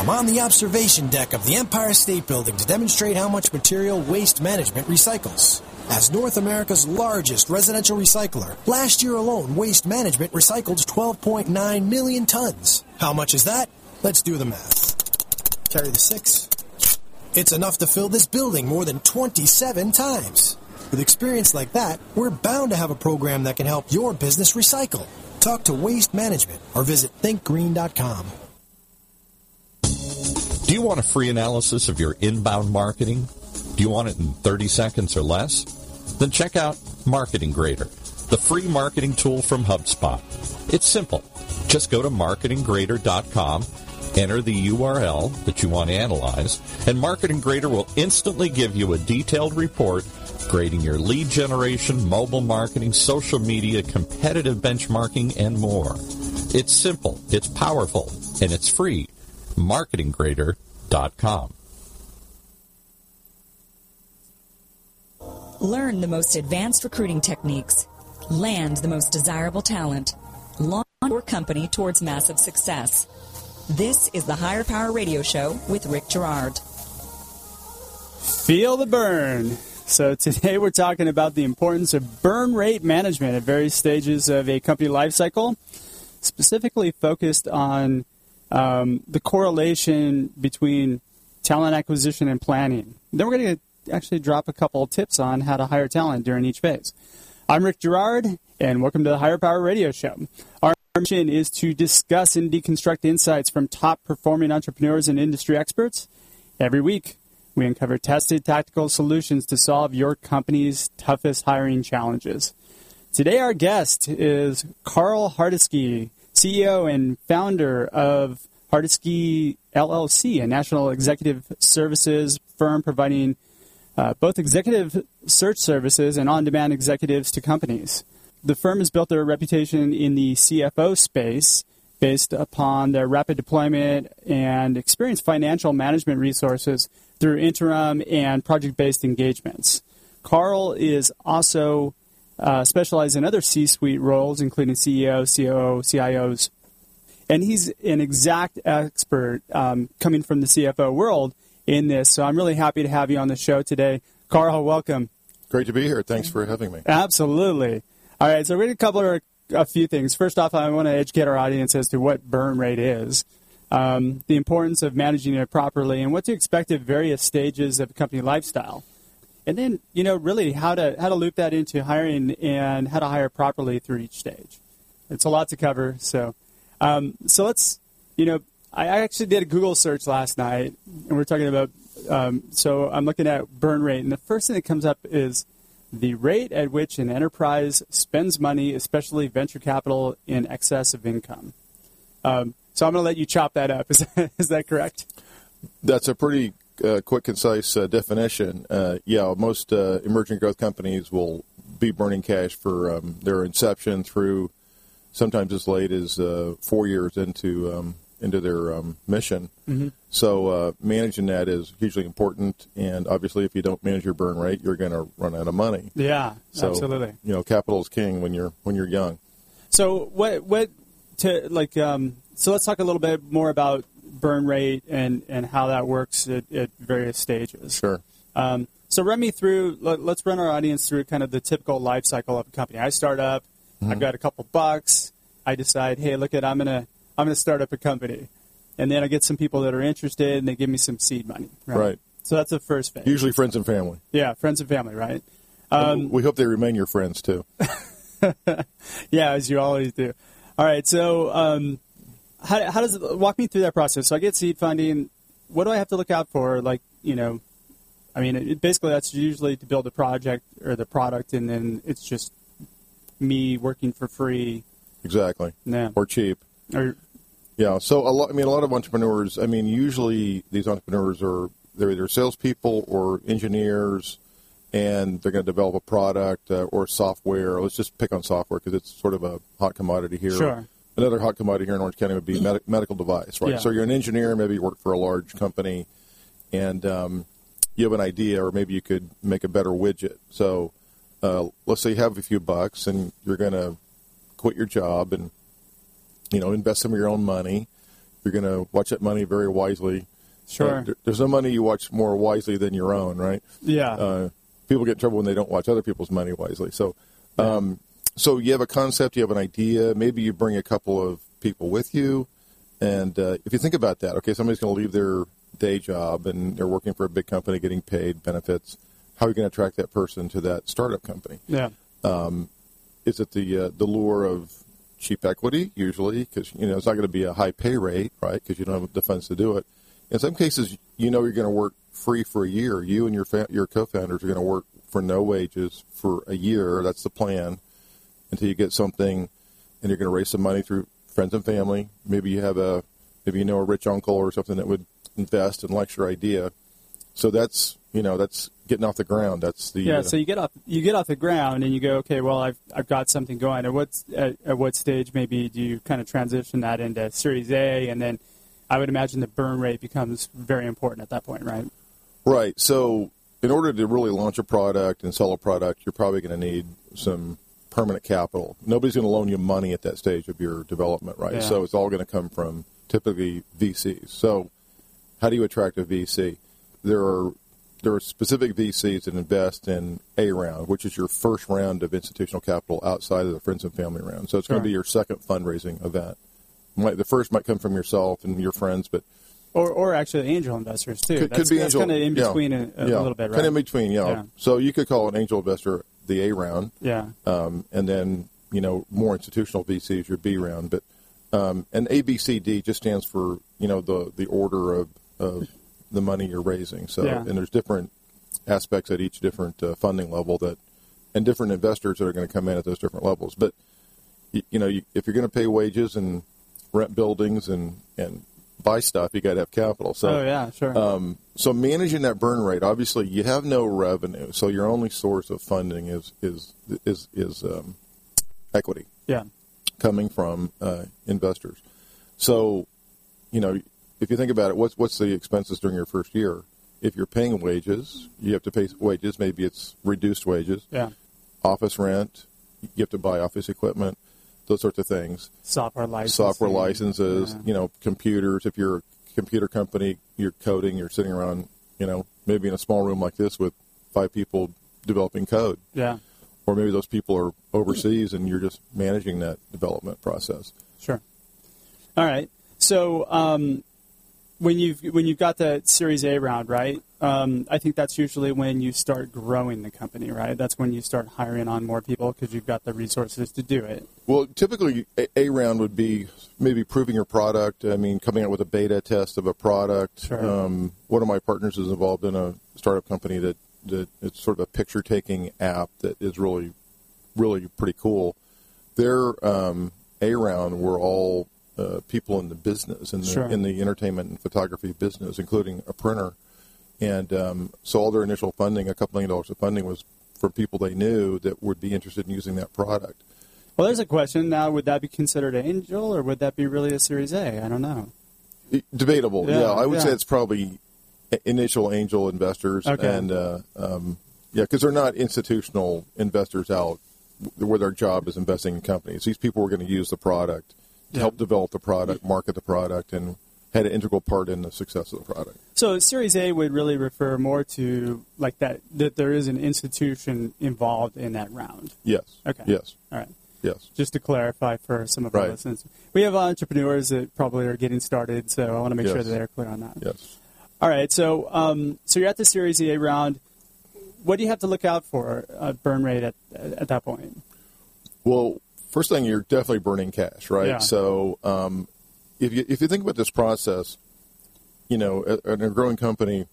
I'm on the observation deck of the Empire State Building to demonstrate how much material waste management recycles. As North America's largest residential recycler, last year alone, Waste Management recycled 12.9 million tons. How much is that? Let's do the math. Carry the six. It's enough to fill this building more than 27 times. With experience like that, we're bound to have a program that can help your business recycle. Talk to Waste Management or visit thinkgreen.com. Do you want a free analysis of your inbound marketing? Do you want it in 30 seconds or less? Then check out Marketing Grader, the free marketing tool from HubSpot. It's simple. Just go to marketinggrader.com, enter the URL that you want to analyze, and Marketing Grader will instantly give you a detailed report grading your lead generation, mobile marketing, social media, competitive benchmarking, and more. It's simple, it's powerful, and it's free marketinggrader.com. Learn the most advanced recruiting techniques. Land the most desirable talent. Launch your company towards massive success. This is the Hire Power Radio Show with Rick Girard. Feel the burn. So today we're talking about the importance of burn rate management at various stages of a company life cycle, specifically focused on um, the correlation between talent acquisition and planning. Then we're going to actually drop a couple tips on how to hire talent during each phase. I'm Rick Girard, and welcome to the Hire Power Radio Show. Our mission is to discuss and deconstruct insights from top performing entrepreneurs and industry experts. Every week, we uncover tested tactical solutions to solve your company's toughest hiring challenges. Today, our guest is Carl Hardesty, CEO and founder of Hardesty LLC, a national executive services firm providing uh, both executive search services and on demand executives to companies. The firm has built their reputation in the CFO space based upon their rapid deployment and experienced financial management resources through interim and project based engagements. Carl is also uh, specialized in other C suite roles, including CEO, COO, CIOs. And he's an exact expert um, coming from the CFO world in this. So I'm really happy to have you on the show today. Carl, welcome. Great to be here. Thanks for having me. Absolutely. All right, so we're going to cover a few things. First off, I want to educate our audience as to what burn rate is, um, the importance of managing it properly, and what to expect at various stages of a company lifestyle. And then, you know, really how to how to loop that into hiring and how to hire properly through each stage. It's a lot to cover. So, um, so let's, you know, I actually did a Google search last night, and we're talking about. Um, so I'm looking at burn rate, and the first thing that comes up is the rate at which an enterprise spends money, especially venture capital, in excess of income. Um, so I'm going to let you chop that up. Is that, is that correct? That's a pretty uh, quick, concise uh, definition. Uh, yeah, most uh, emerging growth companies will be burning cash for um, their inception through sometimes as late as uh, four years into um, into their um, mission. Mm-hmm. So uh, managing that is hugely important, and obviously, if you don't manage your burn rate, you're going to run out of money. Yeah, so, absolutely. You know, capital is king when you're when you're young. So what what to like? Um, so let's talk a little bit more about burn rate and and how that works at, at various stages. Sure. Um, so run me through. Let, us run our audience through kind of the typical life cycle of a company. I start up. Mm-hmm. I've got a couple bucks. I decide, hey, look at I'm gonna I'm gonna start up a company, and then I get some people that are interested, and they give me some seed money. Right. right. So that's the first phase. Usually friends and family. Yeah, friends and family. Right. Um, we hope they remain your friends too. yeah, as you always do. All right. So um, how, how does it walk me through that process? So I get seed funding. What do I have to look out for? Like you know, I mean, it, basically that's usually to build a project or the product, and then it's just me working for free. Exactly. Yeah. Or cheap. Or yeah. So a lot. I mean, a lot of entrepreneurs. I mean, usually these entrepreneurs are they're either salespeople or engineers, and they're going to develop a product uh, or software. Let's just pick on software because it's sort of a hot commodity here. Sure another hot commodity here in Orange County would be med- medical device, right? Yeah. So you're an engineer, maybe you work for a large company, and um, you have an idea, or maybe you could make a better widget. So uh, let's say you have a few bucks, and you're going to quit your job and you know invest some of your own money, you're going to watch that money very wisely. Sure. Uh, there's no money you watch more wisely than your own, right? Yeah. Uh, people get in trouble when they don't watch other people's money wisely. So, um, so you have a concept, you have an idea. Maybe you bring a couple of people with you, and uh, if you think about that, okay, somebody's going to leave their day job and they're working for a big company, getting paid benefits. How are you going to attract that person to that startup company? yeah. Is it the uh, the lure of cheap equity usually because you know it's not going to be a high pay rate, right? Because you don't have the funds to do it. In some cases, you know you're going to work free for a year. You and your fa- your co-founders are going to work for no wages for a year. That's the plan until you get something, and you're going to raise some money through friends and family. Maybe you have a maybe you know a rich uncle or something that would invest and likes your idea. So that's you know that's getting off the ground. That's the Yeah, uh, so you get off you get off the ground and you go, okay, well, I've I've got something going. At what at, at what stage maybe do you kind of transition that into Series A, and then I would imagine the burn rate becomes very important at that point, right? Right. So, in order to really launch a product and sell a product, you're probably going to need some permanent capital. Nobody's going to loan you money at that stage of your development, right? Yeah. So, it's all going to come from typically VCs. So, how do you attract a VC? There are there are specific VCs that invest in a round, which is your first round of institutional capital outside of the friends and family round. So, it's going to be your second fundraising event. Might, the first might come from yourself and your friends, but Or or actually angel investors too. could, that's, could be that's angel. kind of in yeah. between a, a yeah. little bit, right? Kind of in between, yeah. Yeah. So you could call an angel investor the A round, yeah. um, and then you know more institutional VCs your B round. But um, and ABCD just stands for you know the the order of, of the money you're raising. So Yeah. and there's different aspects at each different uh, funding level that and different investors that are going to come in at those different levels. But you, you know you, if you're going to pay wages and rent buildings and and buy stuff, you got to have capital. So oh yeah, sure. um, so managing that burn rate, obviously, you have no revenue, so your only source of funding is is is is um, equity yeah. coming from uh, investors. So, you know, if you think about it, what's what's the expenses during your first year? If you're paying wages, you have to pay wages. Maybe it's reduced wages, Yeah. office rent. You have to buy office equipment, those sorts of things Software licenses. software licenses, Yeah. you know, computers. If you're a computer company, you're coding, you're sitting around, you know, maybe in a small room like this with five people developing code. Yeah. Or maybe those people are overseas and you're just managing that development process. Sure. All right. So um, when you've when you've got that Series A round, right? Um, I think that's usually when you start growing the company, right? That's when you start hiring on more people because you've got the resources to do it. Well, typically a, a round would be maybe proving your product. I mean, coming out with a beta test of a product. Sure. Um, one of my partners is involved in a startup company that, that it's sort of a picture taking app that is really, really pretty cool. Their um, a round were all uh, people in the business in the Sure. in the entertainment and photography business, including a printer. And um, so all their initial funding, a couple million dollars of funding, was for people they knew that would be interested in using that product. Well, there's a question now: Would that be considered angel, or would that be really a Series A? I don't know. Debatable. Yeah, Yeah, I would say it's probably initial angel investors, Okay. and uh, um, yeah, because they're not institutional investors out where their job is investing in companies. These people were going to use the product Yeah. help develop the product, market the product, and had an integral part in the success of the product. So Series A would really refer more to like that that there is an institution involved in that round. Yes. Okay. Yes. All right. Yes. just to clarify for some of our listeners. We have entrepreneurs that probably are getting started, so I want to make sure that they're clear on that. Yes. All right, so um, so you're at the Series A round. What do you have to look out for uh, burn rate at at that point? Well, first thing, you're definitely burning cash, right? Yeah. So um, if you if you think about this process, you know, in a growing company,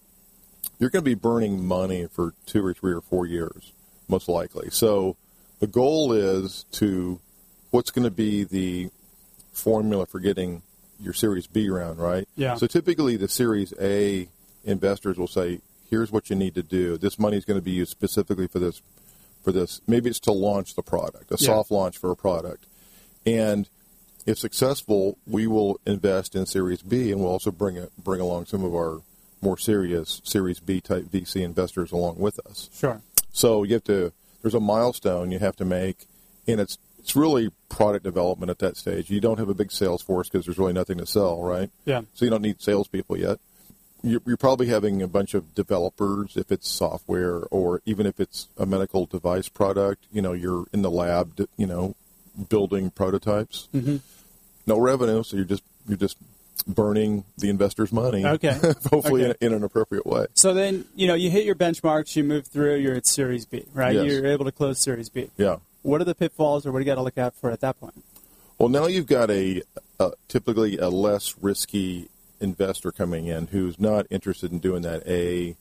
you're going to be burning money for two or three or four years, most likely. So the goal is to what's going to be the formula for getting your Series B round, right? Yeah. So typically, the Series A investors will say, "Here's what you need to do. This money is going to be used specifically for this for this. Maybe it's to launch the product, a Yeah. soft launch for a product. And if successful, we will invest in Series B, and we'll also bring it, bring along some of our more serious Series B type VC investors along with us. Sure. So you have to. There's a milestone you have to make, and it's it's really product development at that stage. You don't have a big sales force because there's really nothing to sell, right? Yeah. So you don't need salespeople yet. You're, you're probably having a bunch of developers if it's software or even if it's a medical device product. You know, you're in the lab, you know, building prototypes. Mm-hmm. No revenue, so you're just you're just burning the investor's money. Okay. hopefully Okay. In, in an appropriate way. So then, you know, you hit your benchmarks, you move through, you're at Series B, right? Yes. You're able to close Series B. Yeah. What are the pitfalls, or what do you got to look out for at that point? Well, now you've got a, a typically a less risky investor coming in who's not interested in doing that a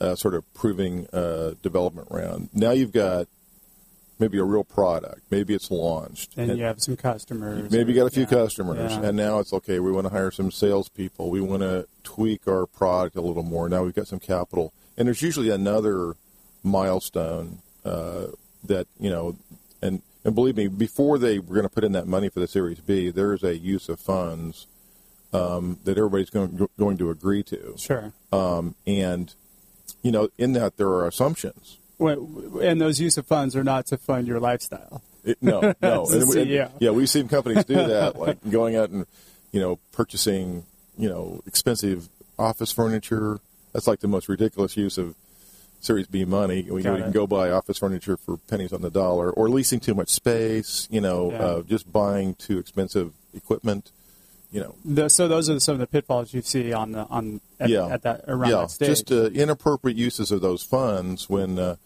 uh, sort of proving uh, development round. Now you've got maybe a real product. Maybe it's launched. And you have some customers. Maybe or- you got a few yeah, customers, yeah. and now it's okay. We want to hire some salespeople. We want to tweak our product a little more. Now we've got some capital, and there's usually another milestone uh, that you know, and and believe me, before they were going to put in that money for the Series B, there's a use of funds um, that everybody's going going to agree to, Sure. um, and you know, in that there are assumptions. When- And those use of funds are not to fund your lifestyle. It, no, no. And we- and- yeah, we've seen companies do that, like going out and you know purchasing you know expensive office furniture. That's like the most ridiculous use of Series B money. You, know, Got you can go buy office furniture for pennies on the dollar, or leasing too much space. You know, Yeah. uh, just buying too expensive equipment. You know, The, so those are some of the pitfalls you see on the on at, yeah, at that around yeah, that stage. just uh, inappropriate uses of those funds when uh,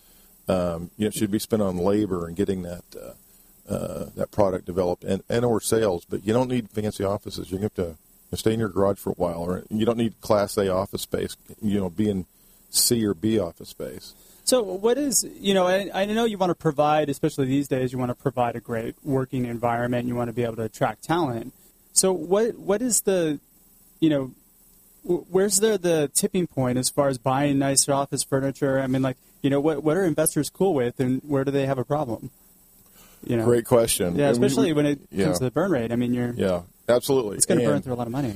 um, you know, it should be spent on labor and getting that uh, uh, that product developed and, and or sales. But you don't need fancy offices. You have to stay in your garage for a while, or you don't need Class A office space. You know, be in C or B office space. So, what is, you know, I, I know you want to provide, especially these days, you want to provide a great working environment. You want to be able to attract talent. So, what what is the, you know, where's there the tipping point as far as buying nice office furniture? I mean, like, you know, what what are investors cool with, and where do they have a problem? You know, Great question. yeah, And we- especially when it yeah. comes to the burn rate. I mean, you're Yeah, absolutely. it's going to burn through a lot of money.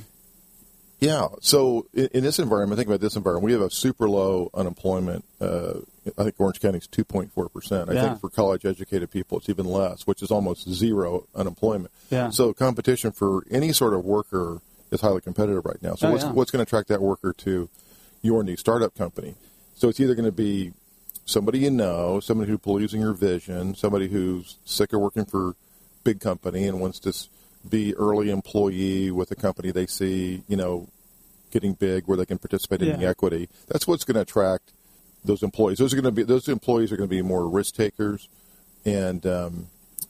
Yeah. So in, in this environment, think about this environment. We have a super low unemployment. Uh, I think Orange County is 2.4 percent. I Yeah. think for college educated people, it's even less, which is almost zero unemployment. Yeah. So competition for any sort of worker is highly competitive right now. So Oh, what's yeah. what's going to attract that worker to your new startup company? So it's either going to be somebody you know, somebody who believes in your vision, somebody who's sick of working for big company and wants to be early employee with a company they see, you know, getting big where they can participate in the equity. That's what's going to attract those employees. Those are going to be those employees are going to be more risk takers, and um,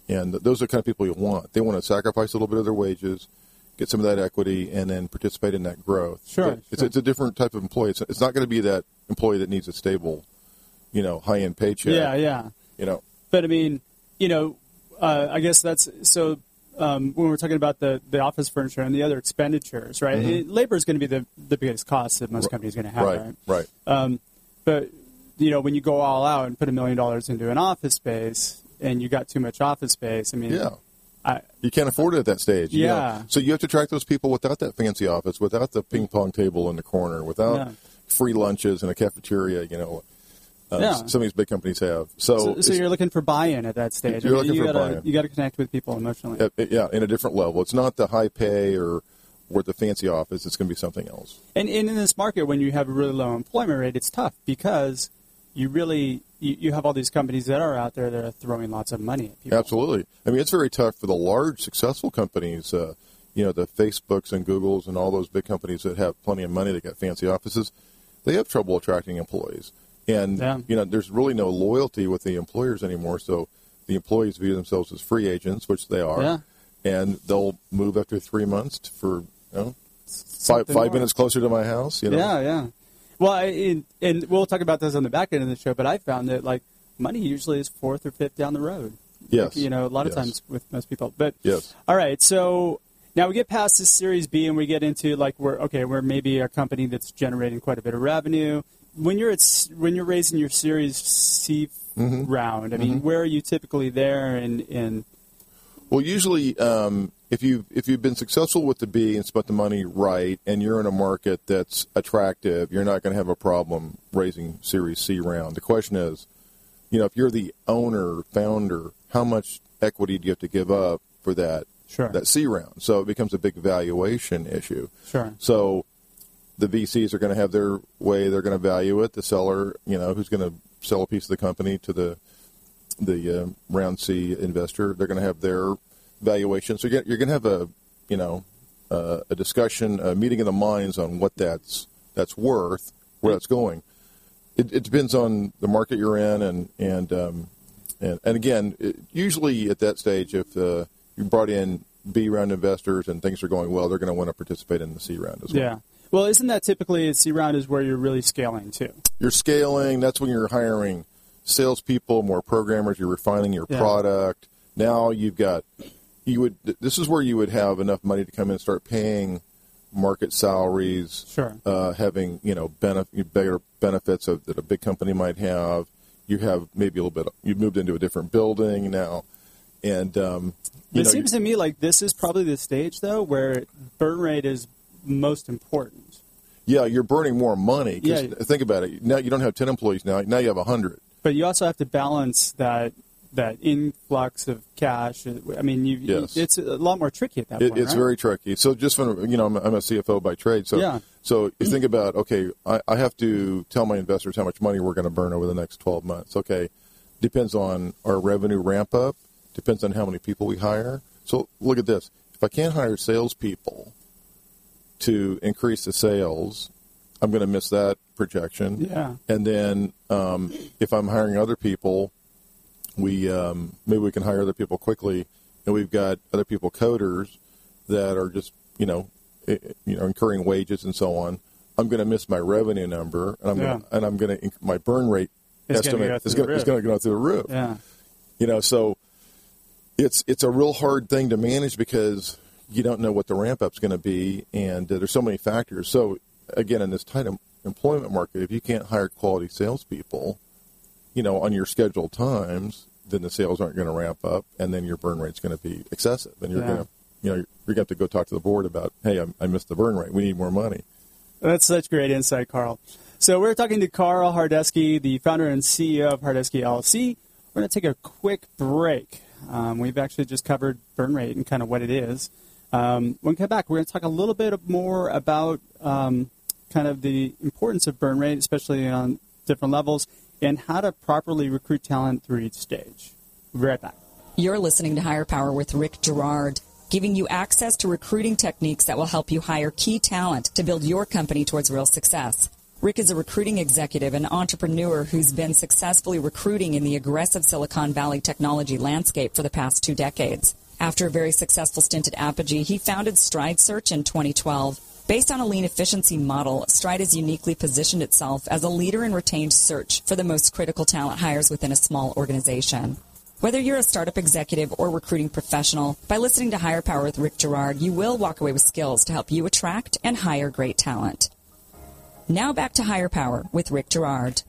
and those are the kind of people you want. They want to sacrifice a little bit of their wages, get some of that equity, and then participate in that growth. Sure, It's, sure. it's a different type of employee. It's, it's not going to be that employee that needs a stable, you know, high end paycheck. Yeah, yeah. You know, But I mean, you know, uh, I guess that's so. Um, when we're talking about the, the office furniture and the other expenditures, right? It, labor is going to be the, the biggest cost that most companies are going to have, right, right? right. Um, but you know, when you go all out and put a million dollars into an office space, and you got too much office space, I mean, Yeah. I, You can't afford it at that stage. you know. Yeah. So you have to attract those people without that fancy office, without the ping pong table in the corner, without Yeah. free lunches in a cafeteria. You know, uh, Yeah. some of these big companies have. So, so, so you're looking for buy-in at that stage. You're I mean, looking you for gotta, buy-in. You got to connect with people emotionally. uh, yeah, in a different level. It's not the high pay or or the fancy office. It's going to be something else. And, and in this market, when you have a really low employment rate, it's tough because you really you, you have all these companies that are out there that are throwing lots of money at people. Absolutely. I mean, it's very tough for the large, successful companies. Uh, you know, the Facebooks and Googles and all those big companies that have plenty of money that got fancy offices. They have trouble attracting employees, and Yeah. you know, there's really no loyalty with the employers anymore. So the employees view themselves as free agents, which they are, Yeah. and they'll move after three months for you know, five five more. minutes closer to my house. You know, Yeah, yeah. Well, I, and, and we'll talk about this on the back end of the show, but I found that like money usually is fourth or fifth down the road. Yes. Like, you know, a lot of Yes. times with most people. But Yes. all right, so now we get past this Series B and we get into like we're okay, we're maybe a company that's generating quite a bit of revenue. When you're at when you're raising your Series C Mm-hmm. round, I mean, where are you typically there? And and Well, usually, um, if you if you've been successful with the B and spent the money right, and you're in a market that's attractive, you're not going to have a problem raising Series C round. The question is, you know, if you're the owner, founder, how much equity do you have to give up for that Sure. that C round? So it becomes a big valuation issue. Sure. So the VCs are going to have their way; they're going to value it. The seller, you know, who's going to sell a piece of the company to the the uh, round C investor, they're going to have their valuation. So you're going to have a you know uh, a discussion, a meeting of the minds on what that's that's worth, where that's going. It, it depends on the market you're in, and and um, and, and again, it, usually at that stage, if uh, you brought in B round investors and things are going well, they're going to want to participate in the C round as well. Yeah. Well, isn't that typically a C round is where you're really scaling too? You're scaling. That's when you're hiring salespeople, more programmers. You're refining your Yeah. product. Now you've got you would. This is where you would have enough money to come in and start paying market salaries. Sure. Uh, having you know benefit, better benefits of, that a big company might have. You have maybe a little bit. You've moved into a different building now, and um, It know, seems to me like this is probably the stage though where burn rate is most important. yeah, you're burning more money. Yeah. Think about it. Now you don't have ten employees. Now now you have hundred. But you also have to balance that that influx of cash. I mean, you, Yes. it's a lot more tricky at that It, point. it's right? very tricky. So just from you know, I'm, I'm a CFO by trade. So Yeah. so you think about okay, I, I have to tell my investors how much money we're going to burn over the next 12 months. Okay, depends on our revenue ramp up. Depends on how many people we hire. So look at this. If I can't hire salespeople to increase the sales, I'm going to miss that projection. Yeah. And then um, if I'm hiring other people, we um, maybe we can hire other people quickly, and we've got other people coders that are just you know i- you know incurring wages and so on. I'm going to miss my revenue number, and I'm Yeah. gonna, and I'm going to my burn rate It's gonna estimate go is going to go through the roof. Yeah. You know, so it's it's a real hard thing to manage because you don't know what the ramp up's going to be, and uh, there's so many factors. So again, in this tight em- employment market, if you can't hire quality salespeople, you know, on your scheduled times, then the sales aren't going to ramp up, and then your burn rate's going to be excessive, and you're Yeah. going to, you know, you're going to have to go talk to the board about, hey, I, I missed the burn rate. We need more money. That's such great insight, Carl. So we're talking to Carl Hardesty, the founder and CEO of Hardesty LLC. We're going to take a quick break. Um, we've actually just covered burn rate and kind of what it is. Um, when we come back, we're going to talk a little bit more about um, kind of the importance of burn rate, especially on different levels, and how to properly recruit talent through each stage. We'll be right back. You're listening to Hire Power with Rick Girard, giving you access to recruiting techniques that will help you hire key talent to build your company towards real success. Rick is a recruiting executive and entrepreneur who's been successfully recruiting in the aggressive Silicon Valley technology landscape for the past two decades. After a very successful stint at Apogee, he founded Stride Search in 2012. Based on a lean efficiency model, Stride has uniquely positioned itself as a leader in retained search for the most critical talent hires within a small organization. Whether you're a startup executive or recruiting professional, by listening to Hire Power with Rick Girard, you will walk away with skills to help you attract and hire great talent. Now back to Hire Power with Rick Girard.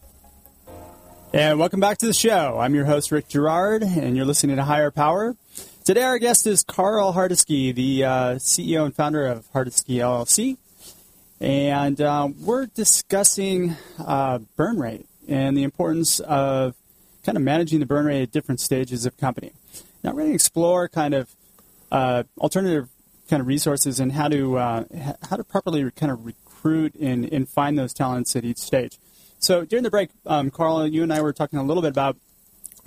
And welcome back to the show. I'm your host, Rick Girard, and you're listening to Hire Power. Today, our guest is Carl Hardesty, the uh, CEO and founder of Hardesty LLC. And uh, we're discussing uh, burn rate and the importance of kind of managing the burn rate at different stages of company. Now, we're going to explore kind of uh, alternative kind of resources and how to uh, how to properly kind of recruit and, and find those talents at each stage. So during the break, um, Carl, you and I were talking a little bit about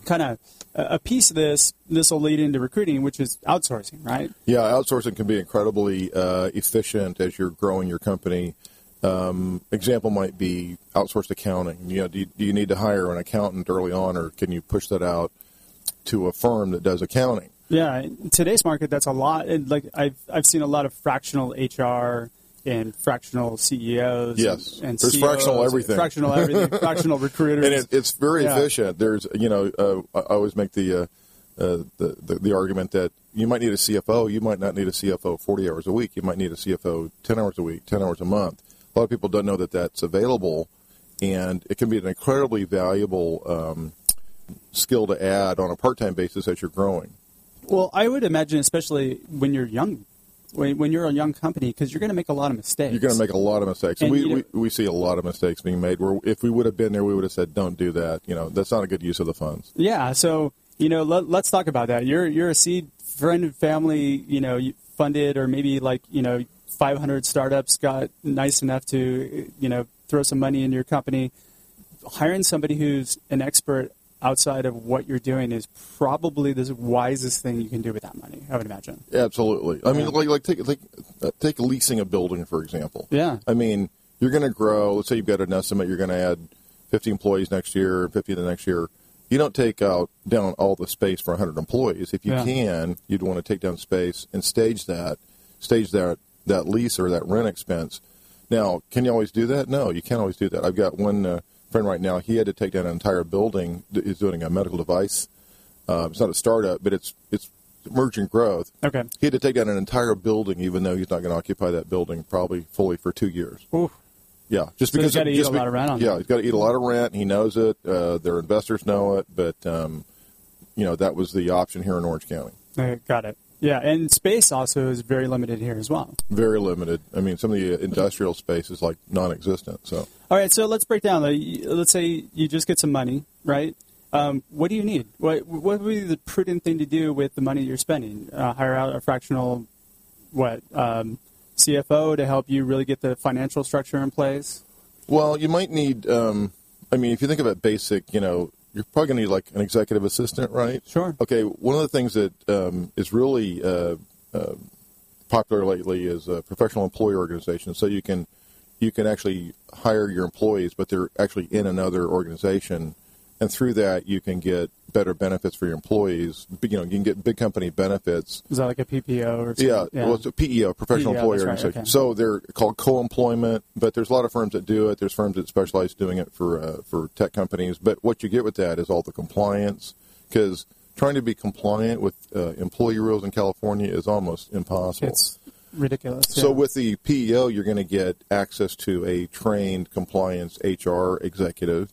kind of a piece of this. This will lead into recruiting, which is outsourcing, right? Yeah, outsourcing can be incredibly uh, efficient as you're growing your company. Um, example might be outsourced accounting. You know, do you, do you need to hire an accountant early on, or can you push that out to a firm that does accounting? Yeah, in today's market, that's a lot. And like I've I've seen a lot of fractional HR and fractional CEOs. Yes. and, and There's COs, fractional everything. fractional everything, fractional recruiters. and it, it's very Yeah. efficient. There's, you know, uh, I always make the, uh, uh, the the the argument that you might need a CFO, you might not need a CFO 40 hours a week. You might need a CFO 10 hours a week, 10 hours a month. A lot of people don't know that that's available, and it can be an incredibly valuable um, skill to add on a part-time basis as you're growing. Well, I would imagine, especially when you're young, when, when you're a young company, because you're going to make a lot of mistakes. You're going to make a lot of mistakes. And we, we we see a lot of mistakes being made. Where if we would have been there, we would have said, "Don't do that." You know, that's not a good use of the funds. Yeah. So you know, let, us talk about that. You're you're a seed friend and family, you know, funded or maybe like you know, 500 startups got nice enough to you know throw some money in your company. Hiring somebody who's an expert outside of what you're doing is probably the wisest thing you can do with that money. I would imagine. Absolutely. I mean, like like take take uh, take leasing a building for example. Yeah. I mean, you're going to grow. Let's say you've got an estimate. You're going to add 50 employees next year, 50 the next year. You don't take out down all the space for 100 employees. If you Yeah. can, you'd want to take down space and stage that, stage that that lease or that rent expense. Now, can you always do that? No, you can't always do that. I've got one uh, friend right now. He had to take down an entire building. He's doing a medical device. Uh, it's not a startup, but it's it's emerging growth. Okay. He had to take down an entire building, even though he's not going to occupy that building probably fully for two years. Ooh. Yeah, just So he's gotta eat just a lot of rent on Yeah, that. he's got to eat a lot of rent. He knows it. Uh, their investors know it, but um, you know that was the option here in Orange County. Okay, got it. Yeah, and space also is very limited here as well. Very limited. I mean, some of the industrial space is like non-existent. So All right, so let's break down. Let's say you just get some money, right? Um, what do you need? What what would be the prudent thing to do with the money you're spending? Uh, hire out a fractional, what um, CFO to help you really get the financial structure in place. Well, you might need. Um, I mean, if you think of about basic, you know, you're probably going to need like an executive assistant, right? Sure. Okay. One of the things that um, is really uh, uh, popular lately is a professional employee organization. So you can you can actually hire your employees, but they're actually in another organization, and through that you can get better benefits for your employees. You know, you can get big company benefits Is that like a PPO or something? yeah, well, it's a PEO, professional PEO, employee that's right, okay. So they're called co-employment, but there's a lot of firms that do it. There's firms that specialize doing it for uh, for tech companies. But what you get with that is all the compliance, because trying to be compliant with uh, employee rules in California is almost impossible. It's ridiculous. So yeah. with the PEO, you're going to get access to a trained compliance HR executive.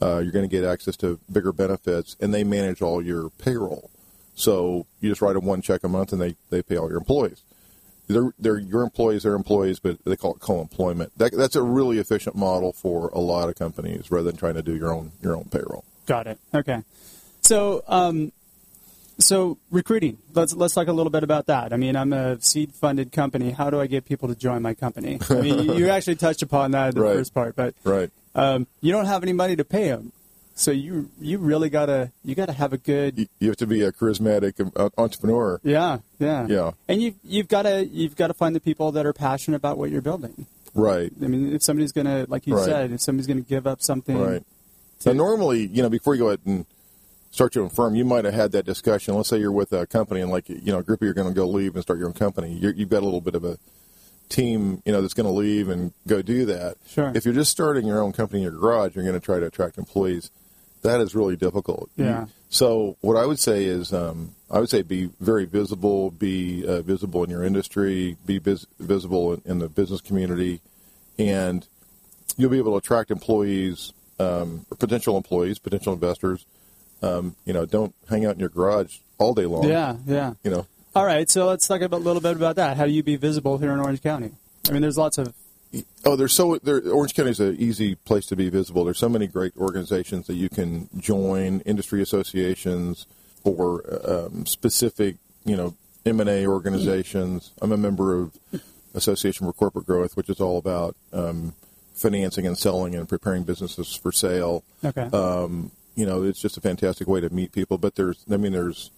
Uh, you're going to get access to bigger benefits, and they manage all your payroll. So you just write them one check a month, and they, they pay all your employees. They're, they're your employees, they're employees, but they call it co-employment. That, that's a really efficient model for a lot of companies, rather than trying to do your own your own payroll. Got it. Okay. So, um, so recruiting. Let's let's talk a little bit about that. I mean, I'm a seed funded company. How do I get people to join my company? I mean, you- you actually touched upon that in the Right. first part, but Right. Um, you don't have any money to pay them. So you you really gotta you gotta have a good You, you have to be a charismatic uh, entrepreneur. yeah yeah Yeah. and you you've got to you've got to find the people that are passionate about what you're building. Right. I mean, if somebody's gonna like you Right. said, if somebody's gonna give up something, Right. Now, normally, you know, before you go ahead and start your own firm, you might have had that discussion. Let's say you're with a company and, like, you know, a group of you are going to go leave and start your own company. You're, you've got a little bit of a team, you know, that's going to leave and go do that. Sure. If you're just starting your own company in your garage, you're going to try to attract employees. That is really difficult. Yeah. so what I would say is, um, I would say be very visible, be uh, visible in your industry, be vis- visible in, in the business community, and you'll be able to attract employees, um, or potential employees, potential investors. Um, you know, don't hang out in your garage all day long. yeah, yeah. You know, All right, so let's talk about, a little bit about that. How do you be visible here in Orange County? I mean, there's lots of Oh, there's so there, Orange County is an easy place to be visible. There's so many great organizations that you can join, industry associations or um, specific, you know, M and A organizations. I'm a member of Association for Corporate Growth, which is all about um, financing and selling and preparing businesses for sale. okay. Um, you know, it's just a fantastic way to meet people. But there's, I mean, there's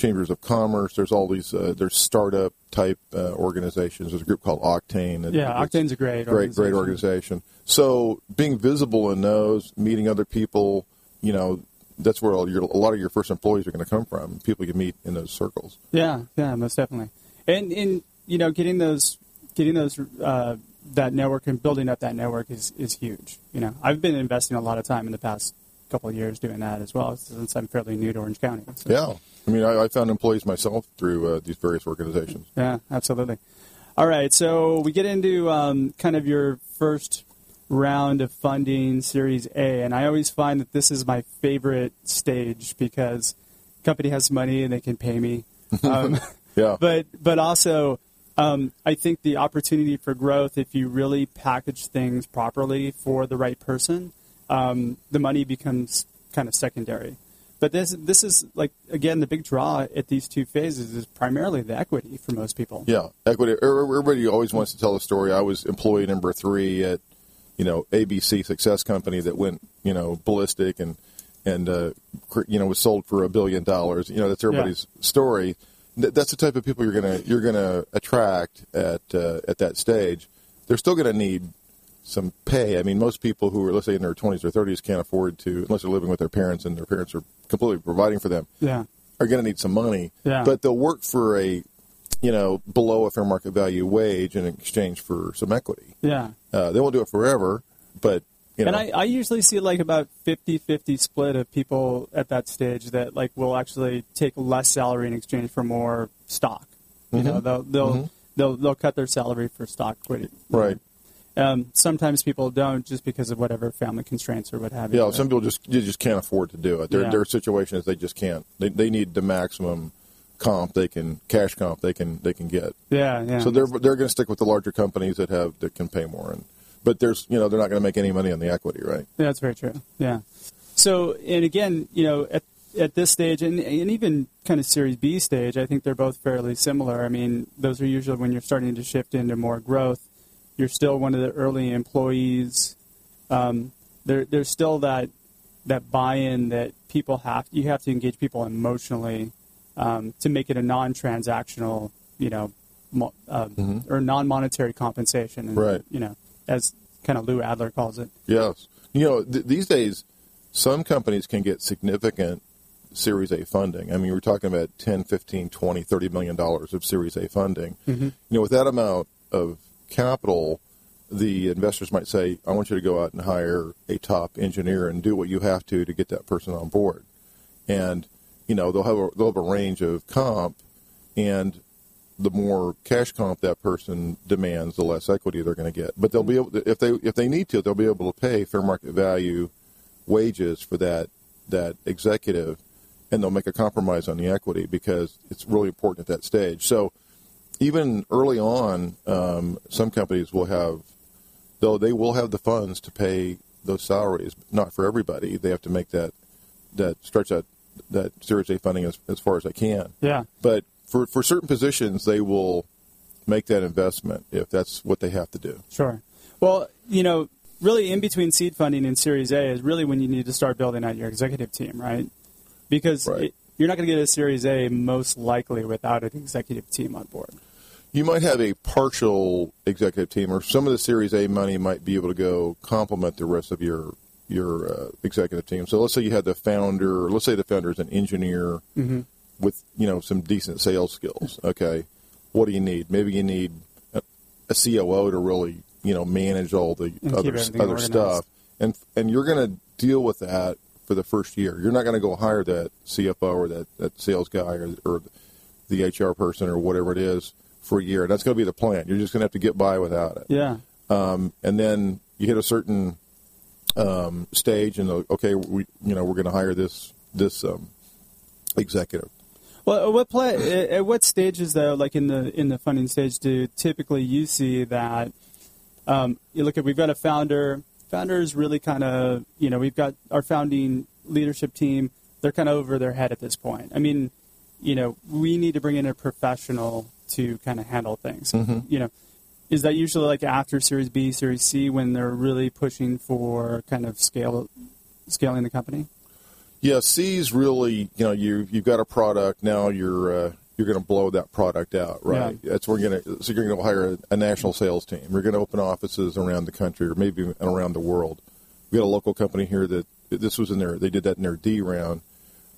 chambers of commerce. There's all these. Uh, there's startup type uh, organizations. There's a group called Octane. yeah, Octane's a great, great, great organization. So being visible in those, meeting other people, you know, that's where all your, a lot of your first employees are going to come from. People you meet in those circles. Yeah, yeah, most definitely. And in you know, getting those, getting those, uh, that network and building up that network is is huge. You know, I've been investing a lot of time in the past couple of years doing that as well, since I'm fairly new to Orange County. So, Yeah, I mean, I, I found employees myself through uh, these various organizations. Yeah, absolutely. All right, so we get into um, kind of your first round of funding, Series A, and I always find that this is my favorite stage because company has money and they can pay me. Um, Yeah, but but also um, I think the opportunity for growth, if you really package things properly for the right person, um, the money becomes kind of secondary. But this this is like again the big draw at these two phases is primarily the equity for most people. Yeah, equity. er- Everybody always wants to tell a story. I was employee number three at, you know, ABC Success Company that went, you know, ballistic and and uh, you know was sold for a billion dollars. You know, that's everybody's story. That's the type of people you're gonna you're gonna attract at uh, at that stage. They're still gonna need some pay. I mean, most people who are let's say in their 20s or 30s can't afford to unless they're living with their parents and their parents are completely providing for them Yeah. are going to need some money, Yeah. but they'll work for a, you know, below a fair market value wage in exchange for some equity. Yeah. Uh, they won't do it forever, but you know, And I, I usually see like about 50-50 split of people at that stage that like will actually take less salary in exchange for more stock. You know, they'll they'll, they'll they'll cut their salary for stock equity. right? Um, sometimes people don't just because of whatever family constraints or what have you. Yeah, some people just you just can't afford to do it. Their Yeah. their situation is they just can't. They they need the maximum comp they can cash comp they can they can get. yeah, yeah. So they're they're going to stick with the larger companies that have that can pay more. And but there's you know they're not going to make any money on the equity, right? Yeah, that's very true. Yeah. So, and again, you know, at at this stage, and, and even kind of Series B stage, I think they're both fairly similar. I mean, those are usually when you're starting to shift into more growth. You're still one of the early employees. Um, there, there's still that that buy-in that people have. You have to engage people emotionally um, to make it a non-transactional, you know, mo- um, or non-monetary compensation. And, Right. You know, as kind of Lou Adler calls it. Yes. You know, th- these days, some companies can get significant Series A funding. I mean, we're talking about 10, 15, 20, 30 million dollars of Series A funding. You know, with that amount of capital, the investors might say, I want you to go out and hire a top engineer and do what you have to to get that person on board. And, you know, they'll have a, they'll have a range of comp and the more cash comp that person demands, the less equity they're going to get. But they'll be able to, if they if they need to, they'll be able to pay fair market value wages for that that executive, and they'll make a compromise on the equity because it's really important at that stage. So even early on, um, some companies will have though they will have the funds to pay those salaries. Not for everybody. They have to make that that stretch that that Series A funding as, as far as they can Yeah. but for for certain positions they will make that investment if that's what they have to do Sure. Well, you know, really in between seed funding and Series A is really when you need to start building out your executive team, right? Because Right. it, you're not going to get a Series A most likely without an executive team on board. You might have a partial executive team or some of the series a money might be able to go complement the rest of your your uh, executive team. So let's say you had the founder let's say the founder is an engineer with you know some decent sales skills okay? What do you need? Maybe you need a, a coo to really you know manage all the keep other other organized. stuff. And and you're going to deal with that for the first year. You're not going to go hire that cfo or that, that sales guy or, or the hr person or whatever it is for a year that's going to be the plan you're just going to have to get by without it Yeah. um, and then you hit a certain um, stage, and okay, we you know we're going to hire this this um, executive. Well, at what play, at- at what stages though, like in the in the funding stage, do typically you see that um, you look at we've got a founder. Founders really kind of you know we've got our founding leadership team. They're kind of over their head at this point. I mean, you know, we need to bring in a professional to kind of handle things. You know, is that usually like after Series B, Series C when they're really pushing for kind of scale scaling the company? Yeah, C's really you know you you've got a product now. You're uh, you're going to blow that product out, right? Yeah. That's where you're going to so you're going to hire a, a national sales team. You're going to open offices around the country or maybe around the world. We got a local company here that this was in their they did that in their D round.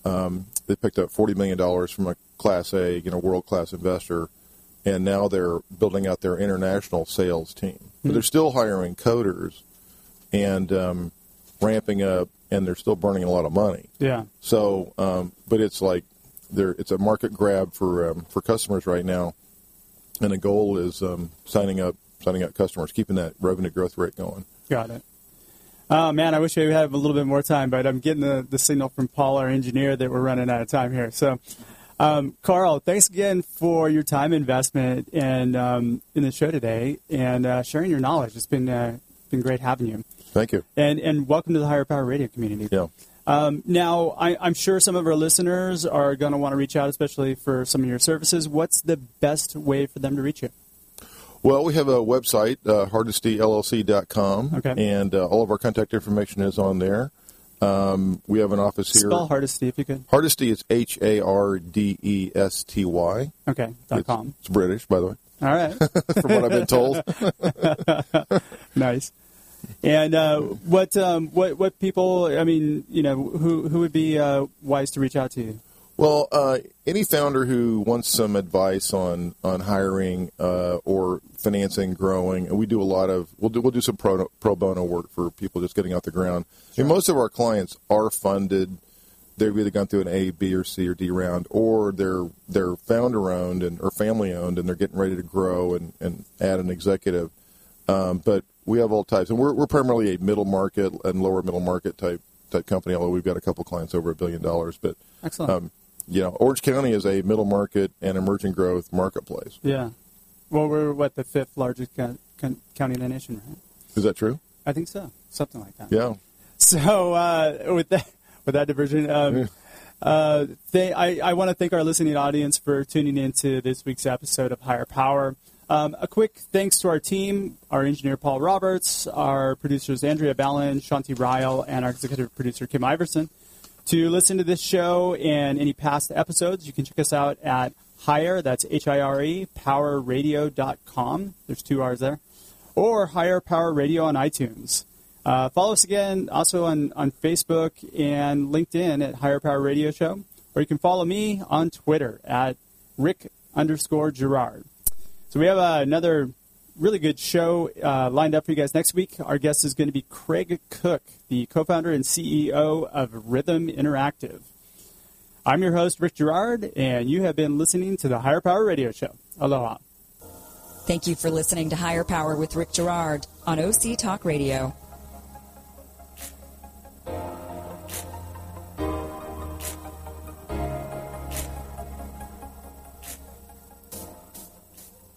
Um, they picked up forty million dollars from a Class A, you know, world class investor, and now they're building out their international sales team. But they're still hiring coders and um, ramping up, and they're still burning a lot of money. Yeah. So, um, but it's like there, it's a market grab for um, for customers right now, and the goal is um, signing up signing up customers, keeping that revenue growth rate going. Got it. Oh man, I wish we had a little bit more time, but I'm getting the, the signal from Paul, our engineer, that we're running out of time here. So, um, Carl, thanks again for your time investment and um, in the show today and uh, sharing your knowledge. It's been uh, been great having you, Thank you. and and welcome to the Hire Power Radio community. Yeah. Um, now, I, I'm sure some of our listeners are going to want to reach out, especially for some of your services. What's the best way for them to reach you? Well, we have a website, uh, hardestyllc.com, Okay. and uh, all of our contact information is on there. Um, we have an office here. Spell Hardesty if you could. Hardesty is H A R D E S T Y. Okay, dot It's, com. it's British, by the way, All right. from what I've been told. nice. And uh, what um, what what people? I mean, you know, who who would be uh, wise to reach out to you? Well, uh, any founder who wants some advice on on hiring uh, or financing, growing, and we do a lot of we'll do we'll do some pro pro bono work for people just getting off the ground. And most of our clients are funded. They've either gone through an A, B, or C or D round, or they're they're founder owned and or family owned, and they're getting ready to grow and, and add an executive. Um, but we have all types, and we're we're primarily a middle market and lower middle market type type company. Although we've got a couple clients over a billion dollars, but Excellent. um, you know, Orange County is a middle market and emerging growth marketplace. yeah. Well, we're what the fifth largest co- co- county in the nation, right? Is that true? I think so. Something like that. Yeah. So uh, with that with that diversion, um, uh, they, I, I want to thank our listening audience for tuning in to this week's episode of Hire Power. Um, a quick thanks to our team, our engineer Paul Roberts, our producers Andrea Ballin, Shanti Ryle, and our executive producer Kim Iverson. To listen to this show and any past episodes, you can check us out at Hire, that's H-I-R-E, powerradio.com. There's two R's there. Or Hire Power Radio on iTunes. Uh, follow us again also on, on Facebook and LinkedIn at Hire Power Radio Show. Or you can follow me on Twitter at Rick underscore Girard. So we have uh, another really good show uh, lined up for you guys next week. Our guest is going to be Craig Cook, the co-founder and CEO of Rhythm Interactive. I'm your host, Rick Girard, and you have been listening to the Hire Power Radio Show. Aloha. Thank you for listening to Hire Power with Rick Girard on OC Talk Radio.